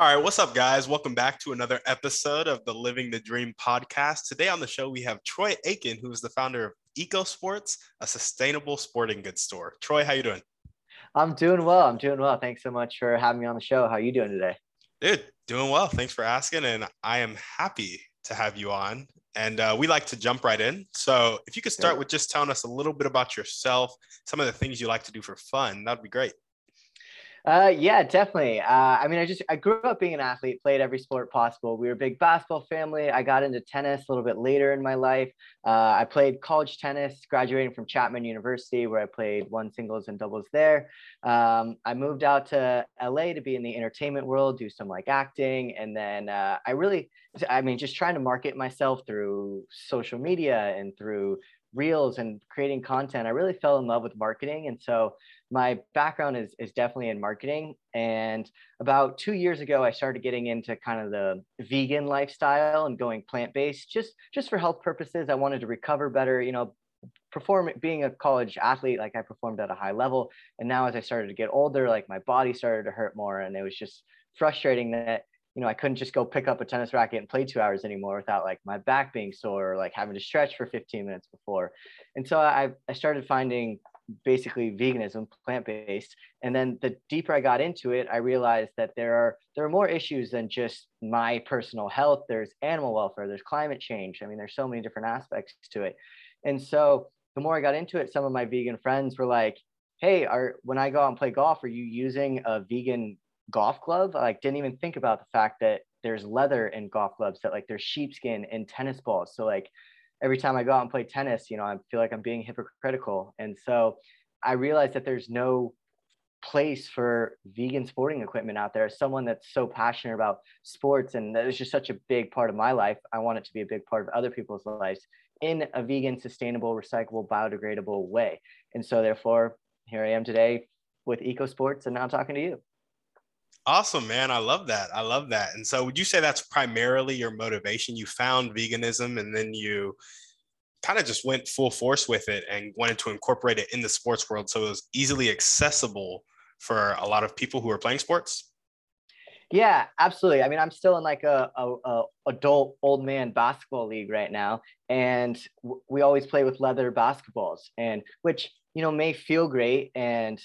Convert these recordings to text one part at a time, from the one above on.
All right, what's up, guys? Welcome back to another episode of the Living the Dream podcast. Today on the show, we have Troy Aiken, who is the founder of Eco Sports, a sustainable sporting goods store. Troy, how you doing? I'm doing well. I'm doing well. Thanks so much for having me on the show. How are you doing today? Dude, doing well. Thanks for asking, and I am happy to have you on. And uh, we like to jump right in. So, if you could start with just telling us a little bit about yourself, some of the things you like to do for fun, that'd be great. Uh, yeah, definitely. Uh, I mean, I just I grew up being an athlete, played every sport possible. We were a big basketball family. I got into tennis a little bit later in my life. Uh, I played college tennis, graduating from Chapman University, where I played one singles and doubles there. Um, I moved out to LA to be in the entertainment world, do some like acting, and then uh, I really, I mean, just trying to market myself through social media and through reels and creating content. I really fell in love with marketing, and so my background is, is definitely in marketing. And about two years ago, I started getting into kind of the vegan lifestyle and going plant-based just, just for health purposes. I wanted to recover better, you know, perform being a college athlete, like I performed at a high level. And now as I started to get older, like my body started to hurt more. And it was just frustrating that, you know, I couldn't just go pick up a tennis racket and play two hours anymore without like my back being sore or like having to stretch for 15 minutes before. And so I, I started finding basically veganism, plant based. And then the deeper I got into it, I realized that there are there are more issues than just my personal health. There's animal welfare, there's climate change. I mean, there's so many different aspects to it. And so the more I got into it, some of my vegan friends were like, "Hey, are when I go out and play golf, are you using a vegan golf glove?" I like didn't even think about the fact that there's leather in golf gloves, that like there's sheepskin in tennis balls. So like every time I go out and play tennis, you know, I feel like I'm being hypocritical. And so I realized that there's no place for vegan sporting equipment out there. As someone that's so passionate about sports and that is just such a big part of my life, I want it to be a big part of other people's lives in a vegan, sustainable, recyclable, biodegradable way. And so therefore, here I am today with Eco Sports and now I'm talking to you. Awesome, man. I love that. I love that. And so, would you say that's primarily your motivation? You found veganism and then you kind of just went full force with it and wanted to incorporate it in the sports world so it was easily accessible for a lot of people who are playing sports? Yeah, absolutely. I mean, I'm still in like a, a, a adult old man basketball league right now, and w- we always play with leather basketballs, and which you know may feel great, and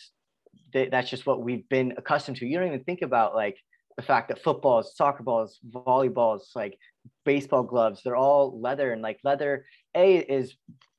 th- that's just what we've been accustomed to. You don't even think about like the fact that footballs, soccer balls, volleyballs, like baseball gloves, they're all leather and like leather A is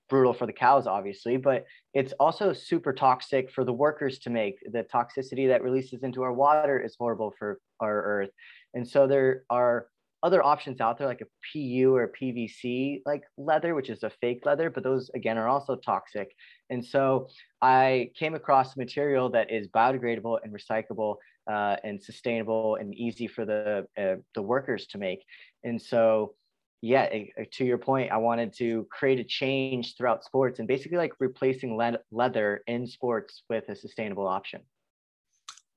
brutal for the cows, obviously, but it's also super toxic for the workers to make. The toxicity that releases into our water is horrible for our earth. And so there are other options out there like a PU or PVC like leather, which is a fake leather, but those again are also toxic. And so I came across material that is biodegradable and recyclable uh, and sustainable and easy for the uh, the workers to make. And so yeah, to your point, I wanted to create a change throughout sports and basically like replacing le- leather in sports with a sustainable option.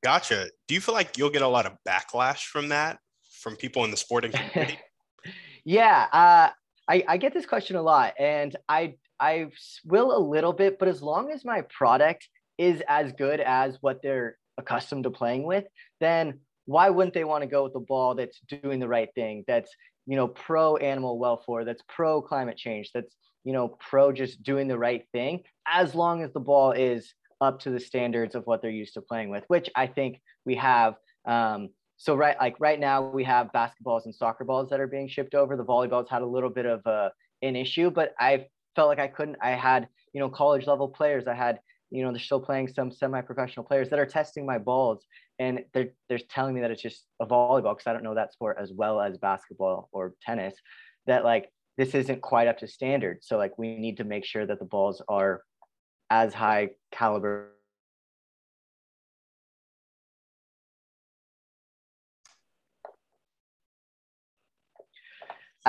Gotcha. Do you feel like you'll get a lot of backlash from that? From people in the sporting community? yeah, uh, I, I get this question a lot, and I I will a little bit, but as long as my product is as good as what they're accustomed to playing with, then why wouldn't they want to go with the ball that's doing the right thing? That's you know pro animal welfare, that's pro climate change, that's you know pro just doing the right thing, as long as the ball is up to the standards of what they're used to playing with, which I think we have. Um, so right like right now we have basketballs and soccer balls that are being shipped over. The volleyballs had a little bit of a, an issue but i felt like i couldn't. I had you know college level players. I had you know they're still playing some semi-professional players that are testing my balls and they're they're telling me that it's just a volleyball because i don't know that sport as well as basketball or tennis that like this isn't quite up to standard. So like we need to make sure that the balls are as high caliber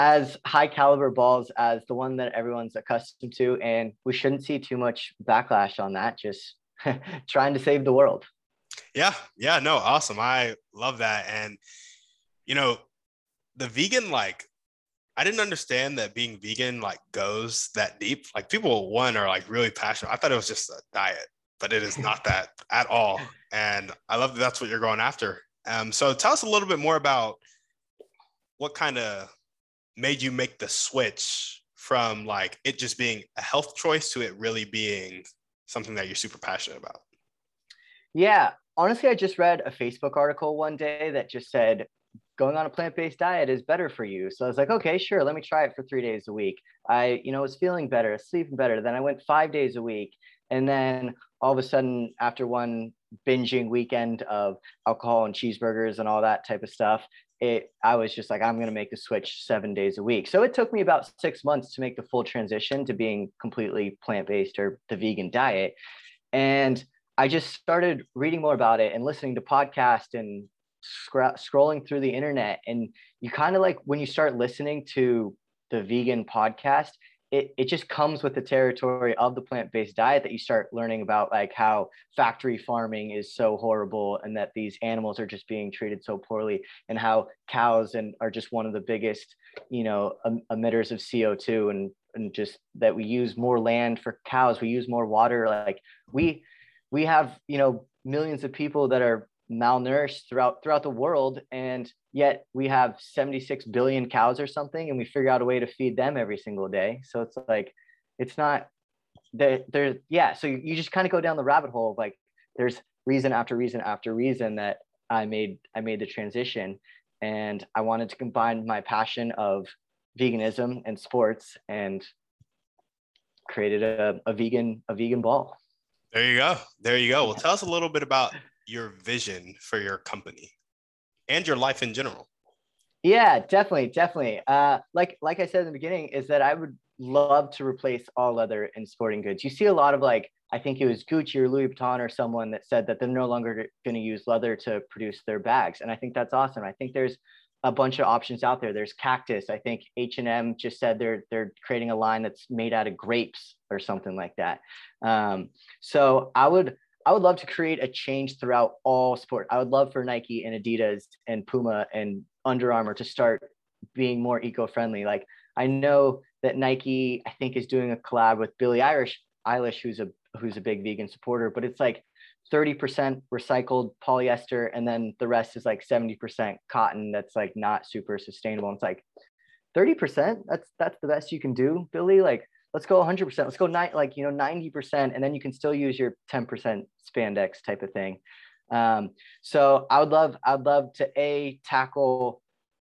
as high caliber balls as the one that everyone's accustomed to. And we shouldn't see too much backlash on that, just trying to save the world. Yeah. Yeah. No, awesome. I love that. And, you know, the vegan, like, I didn't understand that being vegan like goes that deep. Like people one are like really passionate. I thought it was just a diet, but it is not that at all. And I love that that's what you're going after. Um, so tell us a little bit more about what kind of made you make the switch from like it just being a health choice to it really being something that you're super passionate about? Yeah, honestly, I just read a Facebook article one day that just said going on a plant-based diet is better for you. So I was like, okay, sure, let me try it for three days a week. I, you know, was feeling better, sleeping better. Then I went five days a week. And then all of a sudden, after one binging weekend of alcohol and cheeseburgers and all that type of stuff, it I was just like, I'm gonna make the switch seven days a week. So it took me about six months to make the full transition to being completely plant-based or the vegan diet. And I just started reading more about it and listening to podcasts and scr- scrolling through the internet. And you kind of like when you start listening to the vegan podcast, it, it just comes with the territory of the plant-based diet that you start learning about like how factory farming is so horrible and that these animals are just being treated so poorly and how cows and are just one of the biggest you know emitters of co2 and and just that we use more land for cows we use more water like we we have you know millions of people that are malnourished throughout throughout the world and yet we have 76 billion cows or something and we figure out a way to feed them every single day. So it's like it's not there there yeah so you just kind of go down the rabbit hole of like there's reason after reason after reason that i made i made the transition. And i wanted to combine my passion of veganism and sports and created a, a vegan a vegan ball. There you go. There you go. Well tell us a little bit about your vision for your company and your life in general. Yeah, definitely, definitely. Uh, like like I said in the beginning, is that I would love to replace all leather in sporting goods. You see a lot of like I think it was Gucci or Louis Vuitton or someone that said that they're no longer going to use leather to produce their bags, and I think that's awesome. I think there's a bunch of options out there. There's Cactus. I think H and M just said they're they're creating a line that's made out of grapes or something like that. Um, so I would I would love to create a change throughout all sport. I would love for Nike and Adidas and Puma and Under Armour to start being more eco-friendly. Like I know that Nike, I think, is doing a collab with Billie Irish, Eilish, who's a who's a big vegan supporter, but it's like 30% recycled polyester, and then the rest is like 70% cotton that's like not super sustainable. And it's like 30%, that's that's the best you can do, Billie. Like let's go 100%. Let's go nine, like, you know, 90%, and then you can still use your 10% spandex type of thing. Um, so I would love, I'd love to a tackle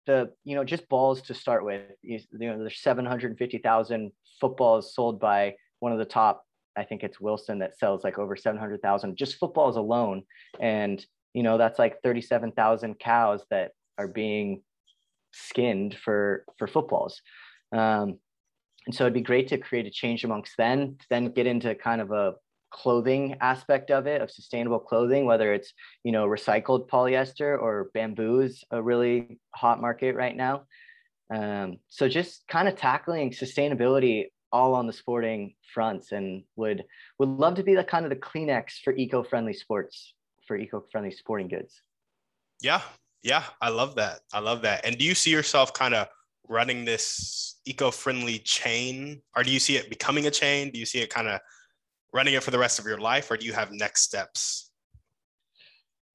the, you know, just balls to start with. You, you know, there's 750,000 footballs sold by one of the top. I think it's Wilson that sells like over 700,000 just footballs alone, and you know that's like 37,000 cows that are being skinned for for footballs. Um, and so it'd be great to create a change amongst then, then get into kind of a clothing aspect of it of sustainable clothing whether it's you know recycled polyester or bamboo is a really hot market right now. Um, so just kind of tackling sustainability all on the sporting fronts and would would love to be the kind of the kleenex for eco-friendly sports for eco-friendly sporting goods. Yeah yeah i love that. I love that. And do you see yourself kind of running this eco-friendly chain or do you see it becoming a chain? Do you see it kind of running it for the rest of your life or do you have next steps?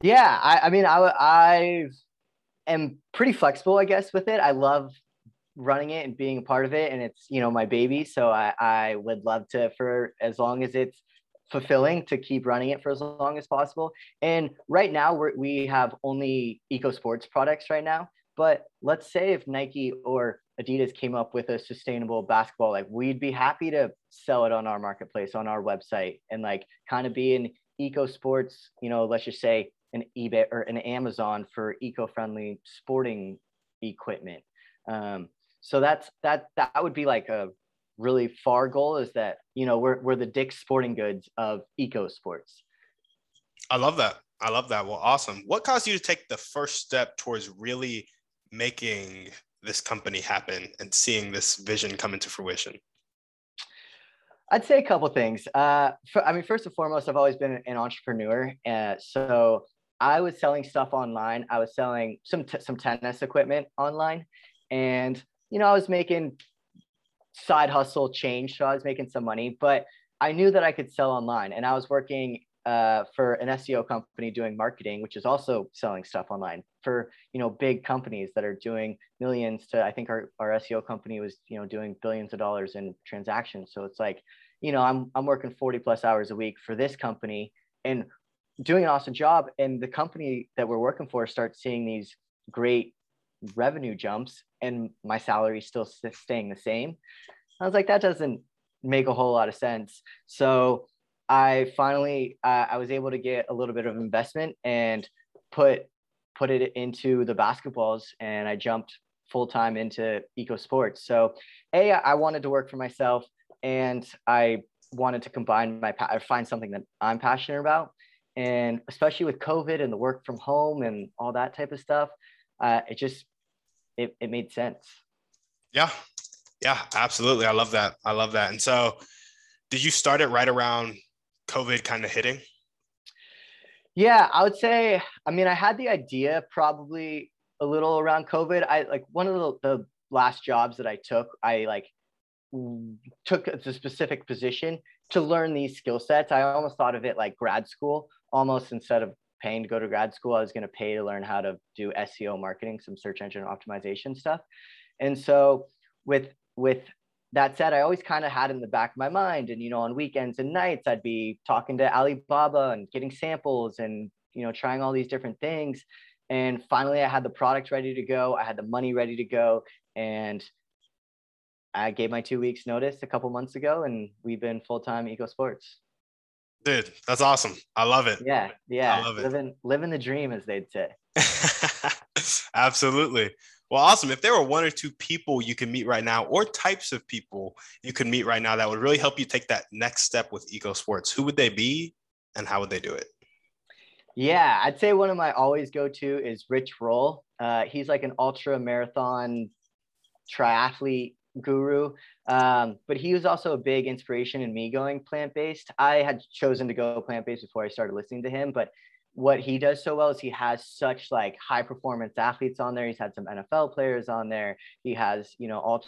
Yeah i, I mean I, I am pretty flexible i guess with it. I love running it and being a part of it and it's you know my baby so i, I would love to for as long as it's fulfilling to keep running it for as long as possible. And right now we we have only eco sports products right now but let's say if Nike or Adidas came up with a sustainable basketball, like we'd be happy to sell it on our marketplace, on our website, and like kind of be an eco sports, you know, let's just say an eBay or an Amazon for eco-friendly sporting equipment. Um, so that's that that would be like a really far goal is that you know we're we're the Dick's Sporting Goods of eco sports. I love that. I love that. Well, awesome. What caused you to take the first step towards really making this company happen and seeing this vision come into fruition? I'd say a couple things. Uh, for, I mean, first and foremost, I've always been an entrepreneur. Uh, so I was selling stuff online. I was selling some t- some tennis equipment online, and you know, I was making side hustle change, so I was making some money. But I knew that I could sell online, and I was working uh, for an SEO company doing marketing, which is also selling stuff online for you know big companies that are doing millions to. I think our, our SEO company was you know doing billions of dollars in transactions. So it's like, you know, I'm I'm working 40 plus hours a week for this company and doing an awesome job. And the company that we're working for starts seeing these great revenue jumps, and my salary still staying the same. I was like, that doesn't make a whole lot of sense. So I finally uh, I was able to get a little bit of investment and put put it into the basketballs, and I jumped full time into eco sports. So, a I wanted to work for myself, and I wanted to combine my find something that I'm passionate about, and especially with COVID and the work from home and all that type of stuff, uh, it just it, it made sense. Yeah, yeah, absolutely. I love that. I love that. And so, did you start it right around COVID kind of hitting? Yeah, I would say, I mean, I had the idea probably a little around COVID. I like one of the, the last jobs that I took, I like took a specific position to learn these skill sets. I almost thought of it like grad school, almost instead of paying to go to grad school, I was going to pay to learn how to do SEO marketing, some search engine optimization stuff. And so with with that said, I always kind of had in the back of my mind. And, you know, on weekends and nights, I'd be talking to Alibaba and getting samples and, you know, trying all these different things. And finally, I had the product ready to go. I had the money ready to go. And I gave my two weeks notice a couple months ago, and we've been full time Eco Sports. Dude, that's awesome. I love it. Yeah, yeah. I love it. Living, living the dream, as they'd say. Absolutely. Well, awesome. If there were one or two people you can meet right now, or types of people you can meet right now that would really help you take that next step with eco sports, who would they be and how would they do it? Yeah, I'd say one of my always go to is Rich Roll. Uh, he's like an ultra marathon triathlete guru. Um, but he was also a big inspiration in me going plant based. I had chosen to go plant based before I started listening to him, but what he does so well is he has such like high performance athletes on there. He's had some NFL players on there. He has, you know, all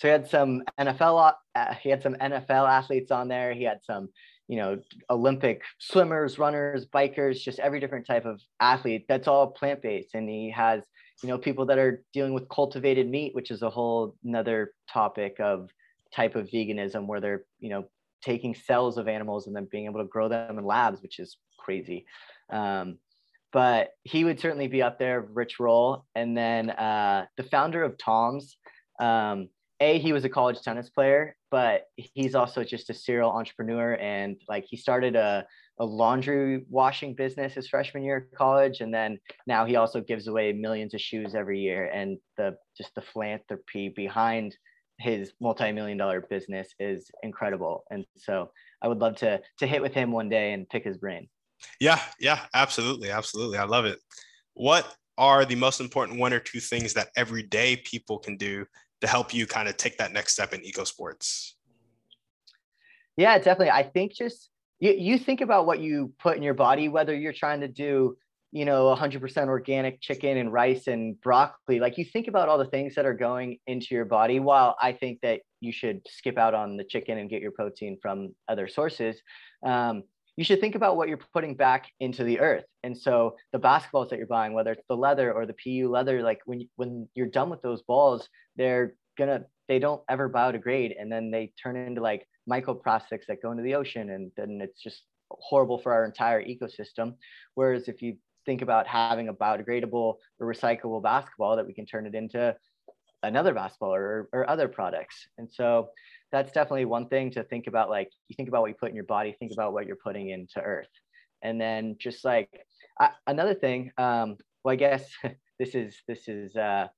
So he had some NFL, uh, he had some NFL athletes on there. He had some, you know, Olympic swimmers, runners, bikers, just every different type of athlete. That's all plant based, and he has, you know, people that are dealing with cultivated meat, which is a whole another topic of type of veganism where they're you know taking cells of animals and then being able to grow them in labs which is crazy. Um, but he would certainly be up there rich roll and then uh, the founder of toms um, a he was a college tennis player but he's also just a serial entrepreneur. And like he started a, a laundry washing business his freshman year of college. And then now he also gives away millions of shoes every year. And the just the philanthropy behind his multi-million dollar business is incredible. And so i would love to to hit with him one day and pick his brain. Yeah yeah absolutely absolutely. I love it. What are the most important one or two things that everyday people can do to help you kind of take that next step in eco sports? Yeah definitely. I think just you, you think about what you put in your body whether you're trying to do you know 100% organic chicken and rice and broccoli like you think about all the things that are going into your body while i think that you should skip out on the chicken and get your protein from other sources um, you should think about what you're putting back into the earth. And so the basketballs that you're buying whether it's the leather or the pu leather like when, when you're done with those balls they're gonna they don't ever biodegrade and then they turn into like microplastics that go into the ocean and then it's just horrible for our entire ecosystem. Whereas if you think about having a biodegradable or recyclable basketball that we can turn it into another basketball or, or other products. And so that's definitely one thing to think about. Like you think about what you put in your body, think about what you're putting into earth. And then just like I, another thing, um, well, I guess this is, this is uh,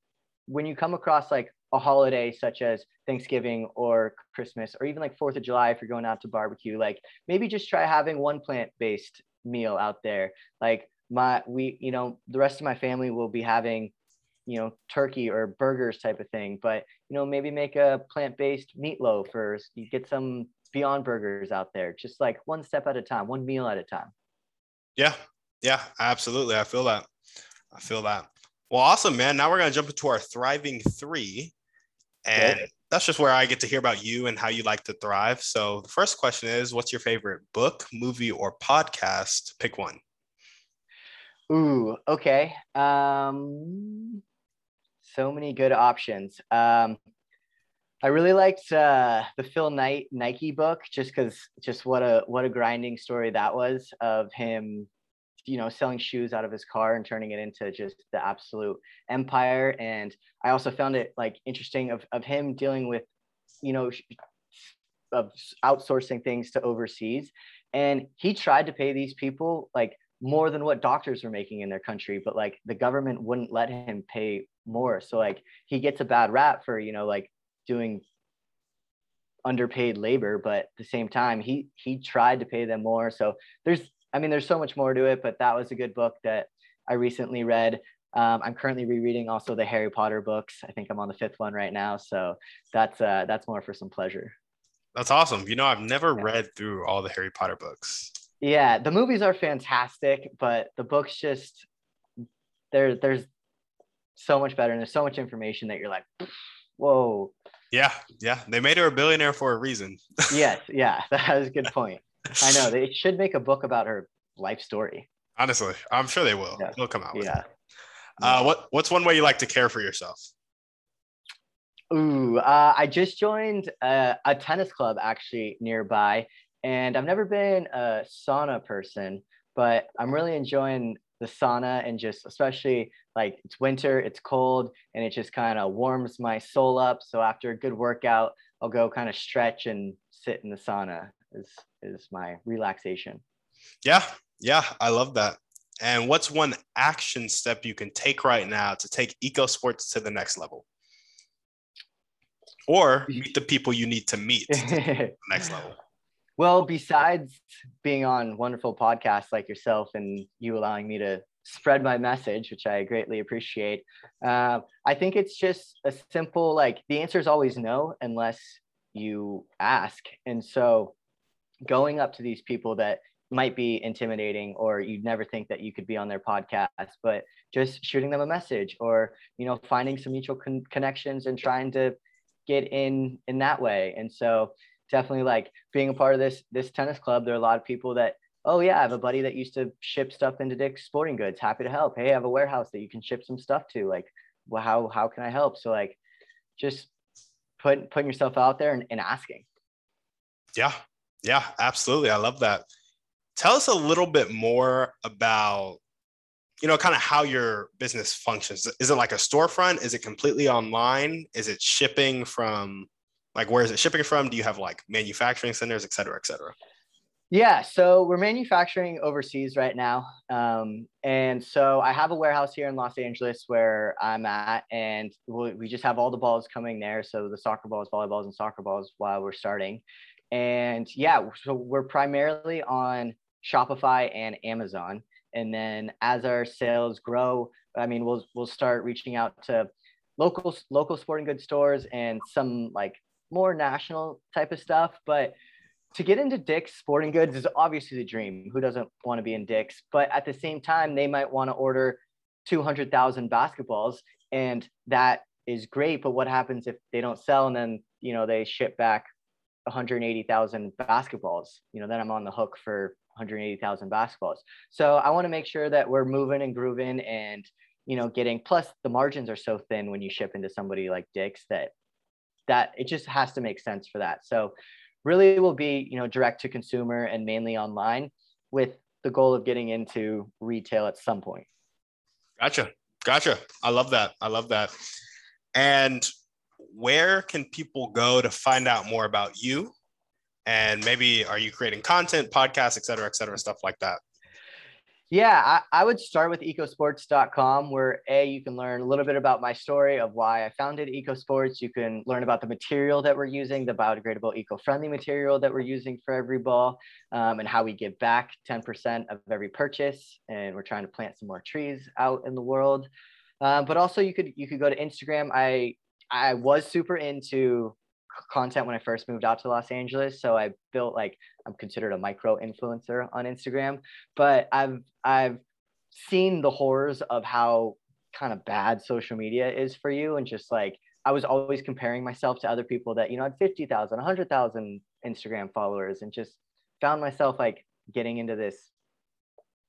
when you come across like a holiday such as Thanksgiving or Christmas, or even like Fourth of July, if you're going out to barbecue, like maybe just try having one plant based meal out there. Like my we you know the rest of my family will be having you know turkey or burgers type of thing but you know maybe make a plant-based meatloaf or you get some beyond burgers out there just like one step at a time one meal at a time. Yeah yeah absolutely i feel that i feel that. Well awesome man now we're going to jump into our thriving three and Good. that's just where i get to hear about you and how you like to thrive so the first question is what's your favorite book movie or podcast? Pick one Ooh, okay. Um, so many good options. Um, I really liked uh, the Phil Knight Nike book just because just what a what a grinding story that was of him, you know, selling shoes out of his car and turning it into just the absolute empire. And I also found it like interesting of of him dealing with, you know, of outsourcing things to overseas. And he tried to pay these people like more than what doctors were making in their country but like the government wouldn't let him pay more. So like he gets a bad rap for you know like doing underpaid labor but at the same time he he tried to pay them more. So there's i mean there's so much more to it but that was a good book that i recently read. Um, i'm currently rereading also the harry potter books. I think i'm on the fifth one right now. So that's uh that's more for some pleasure. That's awesome. You know i've never yeah. read through all the harry potter books yeah, the movies are fantastic, but the books just there there's so much better and there's so much information that you're like, whoa. Yeah, yeah. They made her a billionaire for a reason. yes, yeah, that was a good point. I know they should make a book about her life story. Honestly, I'm sure they will. Yeah. They'll come out. yeah. Uh, what What's one way you like to care for yourself? Ooh, uh, I just joined a, a tennis club actually nearby, and I've never been a sauna person, but I'm really enjoying the sauna and just especially like it's winter, it's cold, and it just kind of warms my soul up. So after a good workout, I'll go kind of stretch and sit in the sauna is is my relaxation. Yeah, yeah, I love that. And what's one action step you can take right now to take eco sports to the next level? Or meet the people you need to meet to next level. Well, besides being on wonderful podcasts like yourself and you allowing me to spread my message, which I greatly appreciate, uh, I think it's just a simple like the answer is always no unless you ask. And so going up to these people that might be intimidating or you'd never think that you could be on their podcast but just shooting them a message or you know finding some mutual con- connections and trying to get in in that way and so definitely like being a part of this this tennis club. There are a lot of people that, oh yeah, I have a buddy that used to ship stuff into Dick's Sporting Goods. Happy to help. Hey, I have a warehouse that you can ship some stuff to. Like, well, how how can I help? So like, just put putting yourself out there and, and asking. Yeah, yeah, absolutely. I love that. Tell us a little bit more about you know kind of how your business functions is it like a storefront is it completely online is it shipping from like, where is it shipping from? Do you have like manufacturing centers, et cetera, et cetera? Yeah, so we're manufacturing overseas right now. Um, and so I have a warehouse here in Los Angeles where I'm at, and we, we just have all the balls coming there. So the soccer balls, volleyballs, and soccer balls while we're starting. And yeah, so we're primarily on Shopify and Amazon. And then as our sales grow, I mean, we'll we'll start reaching out to local local sporting goods stores and some like more national type of stuff. But to get into Dick's Sporting Goods is obviously the dream. Who doesn't want to be in Dick's? But at the same time, they might want to order 200,000 basketballs, and that is great. But what happens if they don't sell and then you know they ship back 180,000 basketballs? You know, then I'm on the hook for 180,000 basketballs. So I want to make sure that we're moving and grooving and you know getting plus the margins are so thin when you ship into somebody like Dick's that that it just has to make sense for that. So really will be, you know, direct to consumer and mainly online with the goal of getting into retail at some point. Gotcha. Gotcha. I love that. I love that. And where can people go to find out more about you? And maybe are you creating content, podcasts, et cetera, et cetera, stuff like that? Yeah, I, I, would start with ecosports.com, where A, you can learn a little bit about my story of why I founded EcoSports. You can learn about the material that we're using, the biodegradable, eco friendly material that we're using for every ball, um, and how we give back 10% of every purchase. And we're trying to plant some more trees out in the world. Uh, but also, you could you could go to Instagram. I I was super into content when I first moved out to Los Angeles. So I built like I'm considered a micro influencer on Instagram, but I've I've seen the horrors of how kind of bad social media is for you and just like I was always comparing myself to other people that you know had 50,000, 100,000 Instagram followers and just found myself like getting into this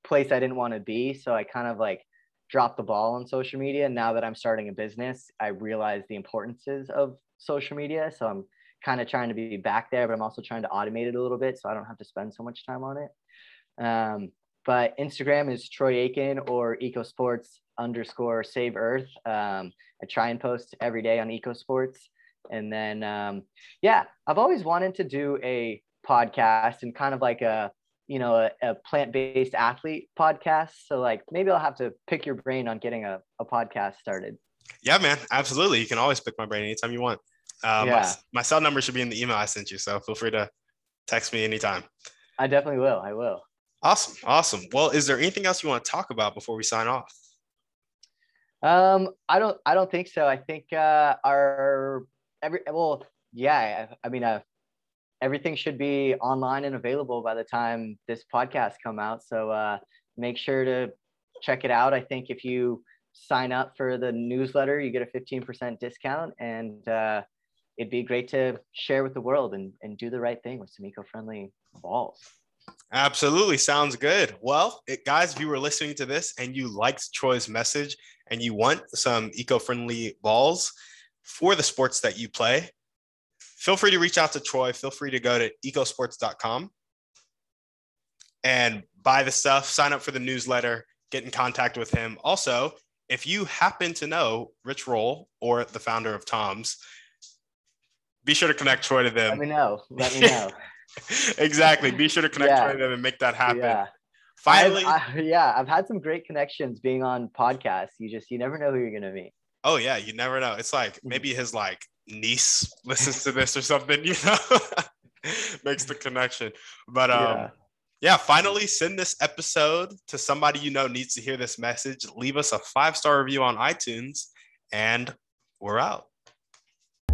place I didn't want to be. So I kind of like dropped the ball on social media. And now that I'm starting a business, I realize the importances of social media. So I'm kind of trying to be back there, but I'm also trying to automate it a little bit so I don't have to spend so much time on it. Um, but Instagram is Troy Aiken or EcoSports underscore Save Earth. Um, I try and post every day on EcoSports. And then, um, yeah, I've always wanted to do a podcast and kind of like a, you know, a, a plant-based athlete podcast. So like maybe I'll have to pick your brain on getting a, a podcast started. Yeah, man, absolutely. You can always pick my brain anytime you want. Uh, yeah. my, my cell number should be in the email I sent you, so feel free to text me anytime. I definitely will. I will. Awesome, awesome. Well, is there anything else you want to talk about before we sign off? Um, I don't. I don't think so. I think uh, our every well, yeah. I, I mean, uh, everything should be online and available by the time this podcast come out. So uh, make sure to check it out. I think if you sign up for the newsletter, you get a 15% discount. And uh, it'd be great to share with the world and, and do the right thing with some eco-friendly balls. Absolutely. Sounds good. Well, it, guys, if you were listening to this and you liked Troy's message and you want some eco-friendly balls for the sports that you play, feel free to reach out to Troy. Feel free to go to ecosports.com and buy the stuff, sign up for the newsletter, get in contact with him. Also, if you happen to know Rich Roll or the founder of Tom's, be sure to connect Troy to them. Let me know. Let me know. exactly. Be sure to connect yeah. Troy to them and make that happen. Yeah. Finally, I've, I, yeah, I've had some great connections being on podcasts. You just you never know who you're gonna meet. Oh yeah, you never know. It's like mm-hmm. maybe his like niece listens to this or something. You know, makes the connection. But um, yeah yeah, finally send this episode to somebody you know needs to hear this message. Leave us a five star review on iTunes, and we're out.